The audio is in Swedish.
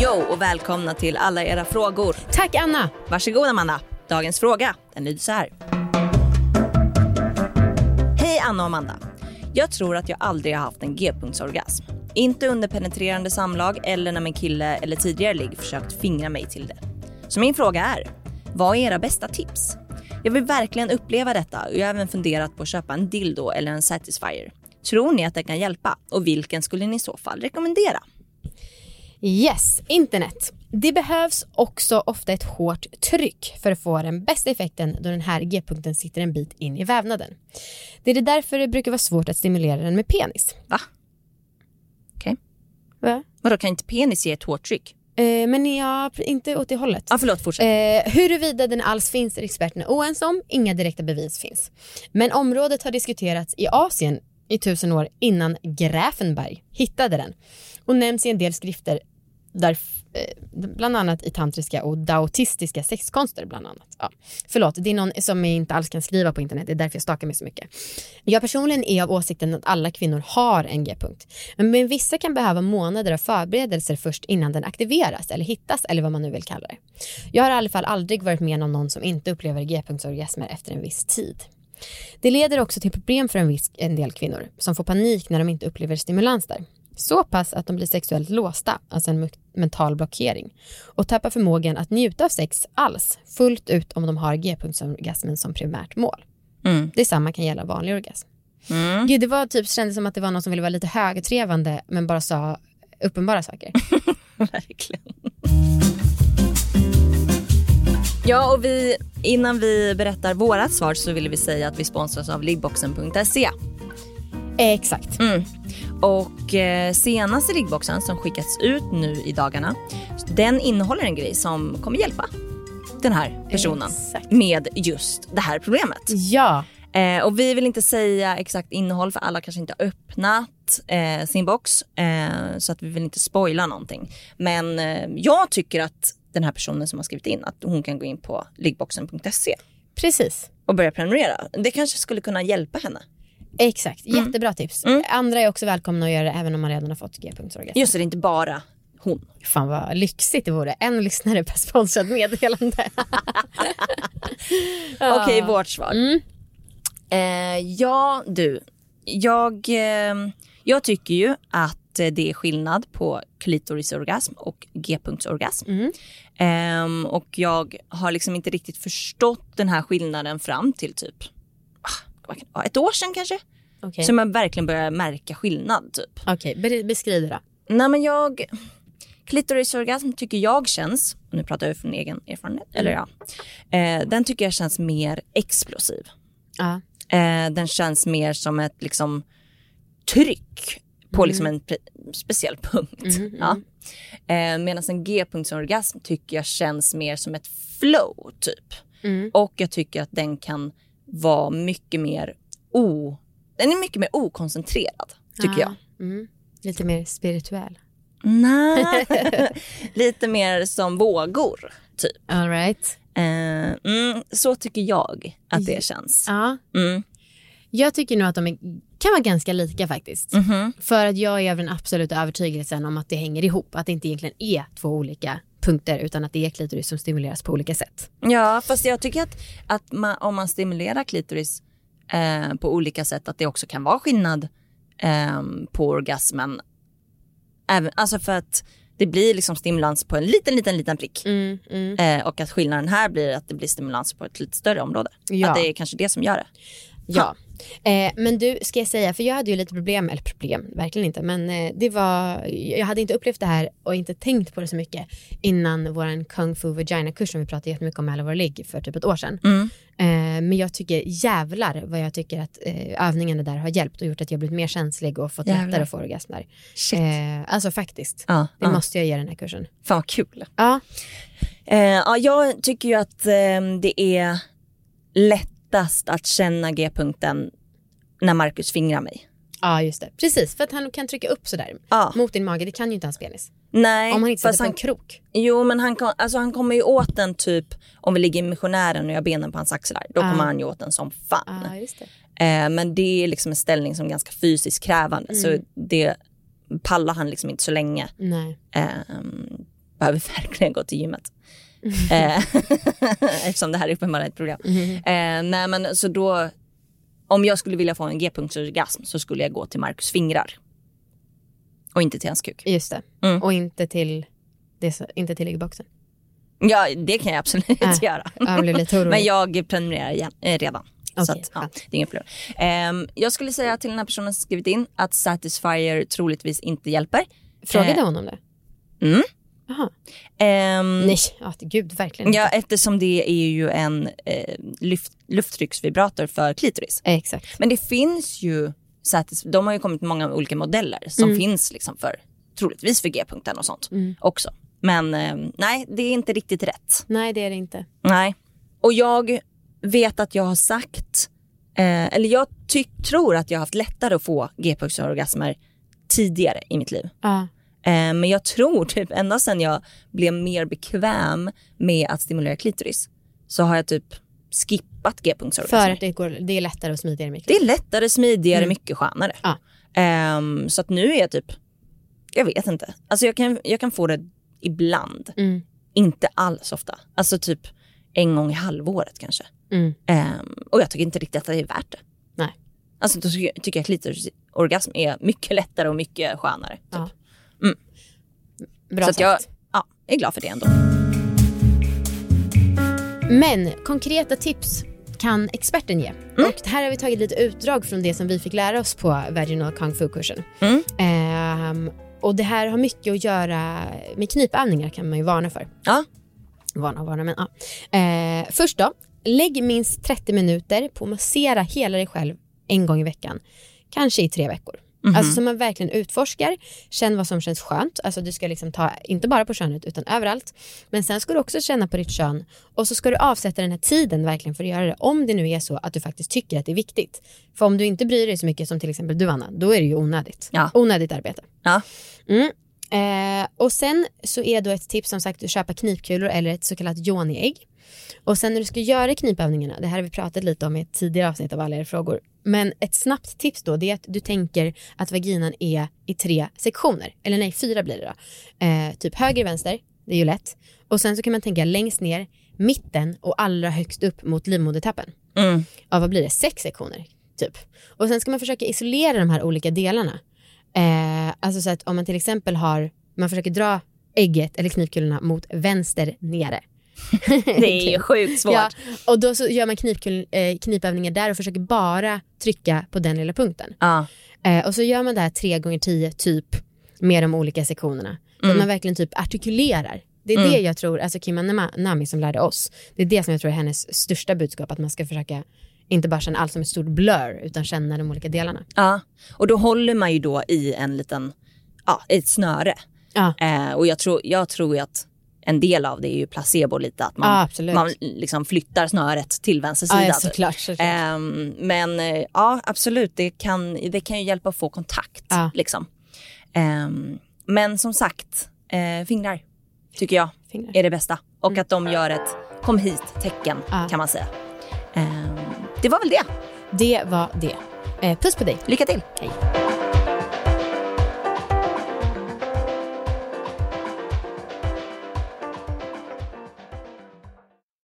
Jo och välkomna till alla era frågor. Tack Anna! Varsågod Amanda. Dagens fråga, den lyder så här. Hej Anna och Amanda. Jag tror att jag aldrig har haft en g-punktsorgasm. Inte under penetrerande samlag eller när min kille eller tidigare ligg försökt fingra mig till det. Så min fråga är, vad är era bästa tips? Jag vill verkligen uppleva detta och jag har även funderat på att köpa en dildo eller en satisfier. Tror ni att det kan hjälpa? Och vilken skulle ni i så fall rekommendera? Yes, internet. Det behövs också ofta ett hårt tryck för att få den bästa effekten då den här g-punkten sitter en bit in i vävnaden. Det är därför det brukar vara svårt att stimulera den med penis. Va? Okej. Va? Vadå, kan inte penis ge ett hårt tryck? Eh, men ja, inte åt det hållet. Ja, förlåt, fortsätt. Eh, huruvida den alls finns är experterna oense om. Inga direkta bevis finns. Men området har diskuterats i Asien i tusen år innan Grafenberg hittade den och nämns i en del skrifter där, eh, bland annat i tantriska och daotistiska sexkonster bland annat. Ja. Förlåt, det är någon som inte alls kan skriva på internet, det är därför jag stakar mig så mycket. Jag personligen är av åsikten att alla kvinnor har en g-punkt. Men vissa kan behöva månader av förberedelser först innan den aktiveras eller hittas eller vad man nu vill kalla det. Jag har i alla fall aldrig varit med om någon som inte upplever g-punktsorgasmer efter en viss tid. Det leder också till problem för en, viss, en del kvinnor som får panik när de inte upplever stimulans där. Så pass att de blir sexuellt låsta, alltså en mental blockering och tappar förmågan att njuta av sex alls fullt ut om de har g-punktsorgasmen som primärt mål. Mm. Detsamma kan gälla vanlig orgasm. Mm. Gud, det var typ, kändes som att det var någon som ville vara lite högtrevande men bara sa uppenbara saker. Verkligen. Ja, och vi, innan vi berättar vårat svar så vill vi säga att vi sponsras av liggboxen.se. Exakt. Mm. Och eh, senaste riggboxen som skickats ut nu i dagarna, den innehåller en grej som kommer hjälpa den här personen Exakt. med just det här problemet. Ja. Eh, och vi vill inte säga exakt innehåll för alla kanske inte har öppnat eh, sin box. Eh, så att vi vill inte spoila någonting. Men eh, jag tycker att den här personen som har skrivit in att hon kan gå in på liggboxen.se Precis. och börja prenumerera. Det kanske skulle kunna hjälpa henne. Exakt. Jättebra tips. Mm. Andra är också välkomna att göra det även om man redan har fått g-punktsorgasm. Just det, det är inte bara hon. Fan vad lyxigt det vore. En lyssnare per sponsrad meddelande. Ja. Okej, vårt svar. Mm. Eh, ja, du. Jag, eh, jag tycker ju att det är skillnad på klitorisorgasm och g-punktsorgasm. Mm. Ehm, och jag har liksom inte riktigt förstått den här skillnaden fram till typ ah, ett år sedan kanske. Okej, Så man verkligen börjar märka skillnad typ. Okej, be- beskriv det då. Nej men jag, klitorisorgasm tycker jag känns, och nu pratar jag från egen erfarenhet, eller ja. Eh, den tycker jag känns mer explosiv. Ja. Eh, den känns mer som ett liksom tryck på liksom en pre- speciell punkt. Mm, Ja. Eh, Medan en g-punktsorgasm tycker jag känns mer som ett flow typ. Mm. Och jag tycker att den kan vara mycket mer o... Den är mycket mer okoncentrerad tycker jag. Mm. Lite mer spirituell. Nej, lite mer som vågor typ. All right. Eh, mm, så tycker jag att det känns. Ja. Mm. Jag tycker nog att de är, kan vara ganska lika faktiskt. Mhm. För att jag är av den absoluta övertygelsen om att det hänger ihop. Att det inte egentligen är två olika punkter utan att det är klitoris som stimuleras på olika sätt. Ja, fast jag tycker att, att man, om man stimulerar klitoris eh, på olika sätt att det också kan vara skillnad eh, på orgasmen. Även, alltså för att det blir liksom stimulans på en liten, liten, liten prick. Mm, mm. Eh, och att skillnaden här blir att det blir stimulans på ett lite större område. Ja. Att det är kanske det som gör det. Ja. Eh, men du, ska jag säga, för jag hade ju lite problem, eller problem, verkligen inte, men eh, det var, jag hade inte upplevt det här och inte tänkt på det så mycket innan vår Kung Fu Vagina-kurs som vi pratade jättemycket om i alla våra ligg för typ ett år sedan. Mm. Eh, men jag tycker jävlar vad jag tycker att eh, övningarna där har hjälpt och gjort att jag blivit mer känslig och fått Jävlar. lättare att få orgasmer. Eh, alltså faktiskt, ja, det ja. måste jag ge den här kursen. Fan vad kul. Ja, Eh, ja, jag tycker ju att eh, det är lättast att känna g-punkten när Marcus fingrar mig. ja just det. Precis, för att han kan trycka upp sådär Ja. mot din mage, det kan ju inte hans penis. Nej, Om han inte sätter på han, en krok. jo men han, kom, alltså, han kommer ju åt den typ om vi ligger i missionären och jag har benen på hans axlar. Då kommer han ju åt den som fan. Just det. Eh, men det är liksom en ställning som är ganska fysiskt krävande så det pallar han liksom inte så länge. Nej. Eh, behöver verkligen gå till gymmet. Eh, Eftersom det här är uppenbarligen ett program. Eh, nej men så då, om jag skulle vilja få en g-punktsorgasm så skulle jag gå till Marcus fingrar. Och inte till hans kuk. Just det. Mm. Och inte till, det, så- inte till liggboxen. Ja det kan jag absolut Äh, göra. Jag. Men jag prenumererar igen, eh, redan. så Okej, att, ja, det är inget problem. Ehm, jag skulle säga till den här personen som skrivit in att Satisfyer troligtvis inte hjälper. Frågade Eh, honom det? Mm. Ehm, Nej, ja, gud verkligen Ja, inte. eftersom det är ju en eh, luft, lufttrycksvibrator för klitoris. Exakt. Men det finns ju, satis- de har ju kommit många olika modeller som Mm. finns liksom för, troligtvis för G-punkten och sånt också. Men eh, nej, det är inte riktigt rätt. Nej, det är det inte. Nej. Och jag vet att jag har sagt, eh, eller jag tror att jag har haft lättare att få g-punktsorgasmer tidigare i mitt liv. Ja. Eh, men jag tror typ ända sedan jag blev mer bekväm med att stimulera klitoris så har jag typ skippat g-punktsorgasmer. För att det, går, det är lättare och smidigare i Det är lättare, smidigare, mycket skönare. Ja. Ehm, så att nu är jag typ, jag vet inte. Alltså jag kan, jag kan få det ibland, Mm. inte alls ofta. Alltså typ en gång i halvåret kanske. Mm. Ehm, och jag tycker inte riktigt att det är värt det. Nej. Alltså då tycker tycker jag klitorisorgasm är mycket lättare och mycket skönare. Typ. Ja. Mm. Bra så att sagt. jag ja, är glad för det ändå. Men konkreta tips kan experten ge. Mm. Och här har vi tagit lite utdrag från det som vi fick lära oss på Vaginal Kung Fu-kursen. Mm. Ehm, och det här har mycket att göra med knipövningar kan man ju varna för. Ja. Varna och varna men ja. Eh, först då, lägg minst 30 minuter på att massera hela dig själv en gång i veckan. Kanske i tre veckor. Mhm. Alltså så man verkligen utforskar, känn vad som känns skönt. Alltså du ska liksom ta, inte bara på könet utan överallt. Men sen ska du också känna på ditt kön och så ska du avsätta den här tiden verkligen för att göra det. Om det nu är så att du faktiskt tycker att det är viktigt. För om du inte bryr dig så mycket som till exempel du Anna, då är det ju onödigt. Ja. Onödigt arbete. Ja. Mm. Eh, och sen så är då ett tips som sagt att köpa knipkulor eller ett så kallat yoni-ägg. Och sen när du ska göra knipövningarna, det här har vi pratat lite om i ett tidigare avsnitt av alla era frågor. Men ett snabbt tips då det är att du tänker att vaginan är i tre sektioner. Eller nej, fyra blir det då. Eh, typ höger, vänster, det är ju lätt. Och sen så kan man tänka längst ner, mitten och allra högst upp mot livmodertappen. Mm. Ja, vad blir det? Sex sektioner, typ. Och sen ska man försöka isolera de här olika delarna. Eh, alltså så att om man till exempel har, man försöker dra ägget eller knipkulorna mot vänster nere. Det är ju sjukt svårt. Ja, och då så gör man knipkul, eh, knipövningar där och försöker bara trycka på den lilla punkten. Ja. Eh, och så gör man det här tre gånger tio typ med de olika sektionerna. Så att man verkligen typ artikulerar. Det är det jag tror, alltså Kim Nami som lärde oss, det är det som jag tror är hennes största budskap, att man ska försöka inte bara känna allt som ett stort blur, utan känna de olika delarna. Ja, och då håller man ju då i en liten, ja, ett snöre. Ja. Eh, och jag tror, jag tror att en del av det är ju placebo lite, att man, absolut. man liksom flyttar snöret till vänster sida. Ja, ja, typ. såklart. såklart. Ehm, men eh, ja, absolut, det kan, det kan ju hjälpa att få kontakt. Ja. Liksom. Ehm, men som sagt, eh, fingrar tycker jag Fingrar. är det bästa. Och att de gör ett kom hit-tecken Ja. kan man säga. Ehm, det var väl det. Det var det. Eh, puss på dig. Lycka till! Hej.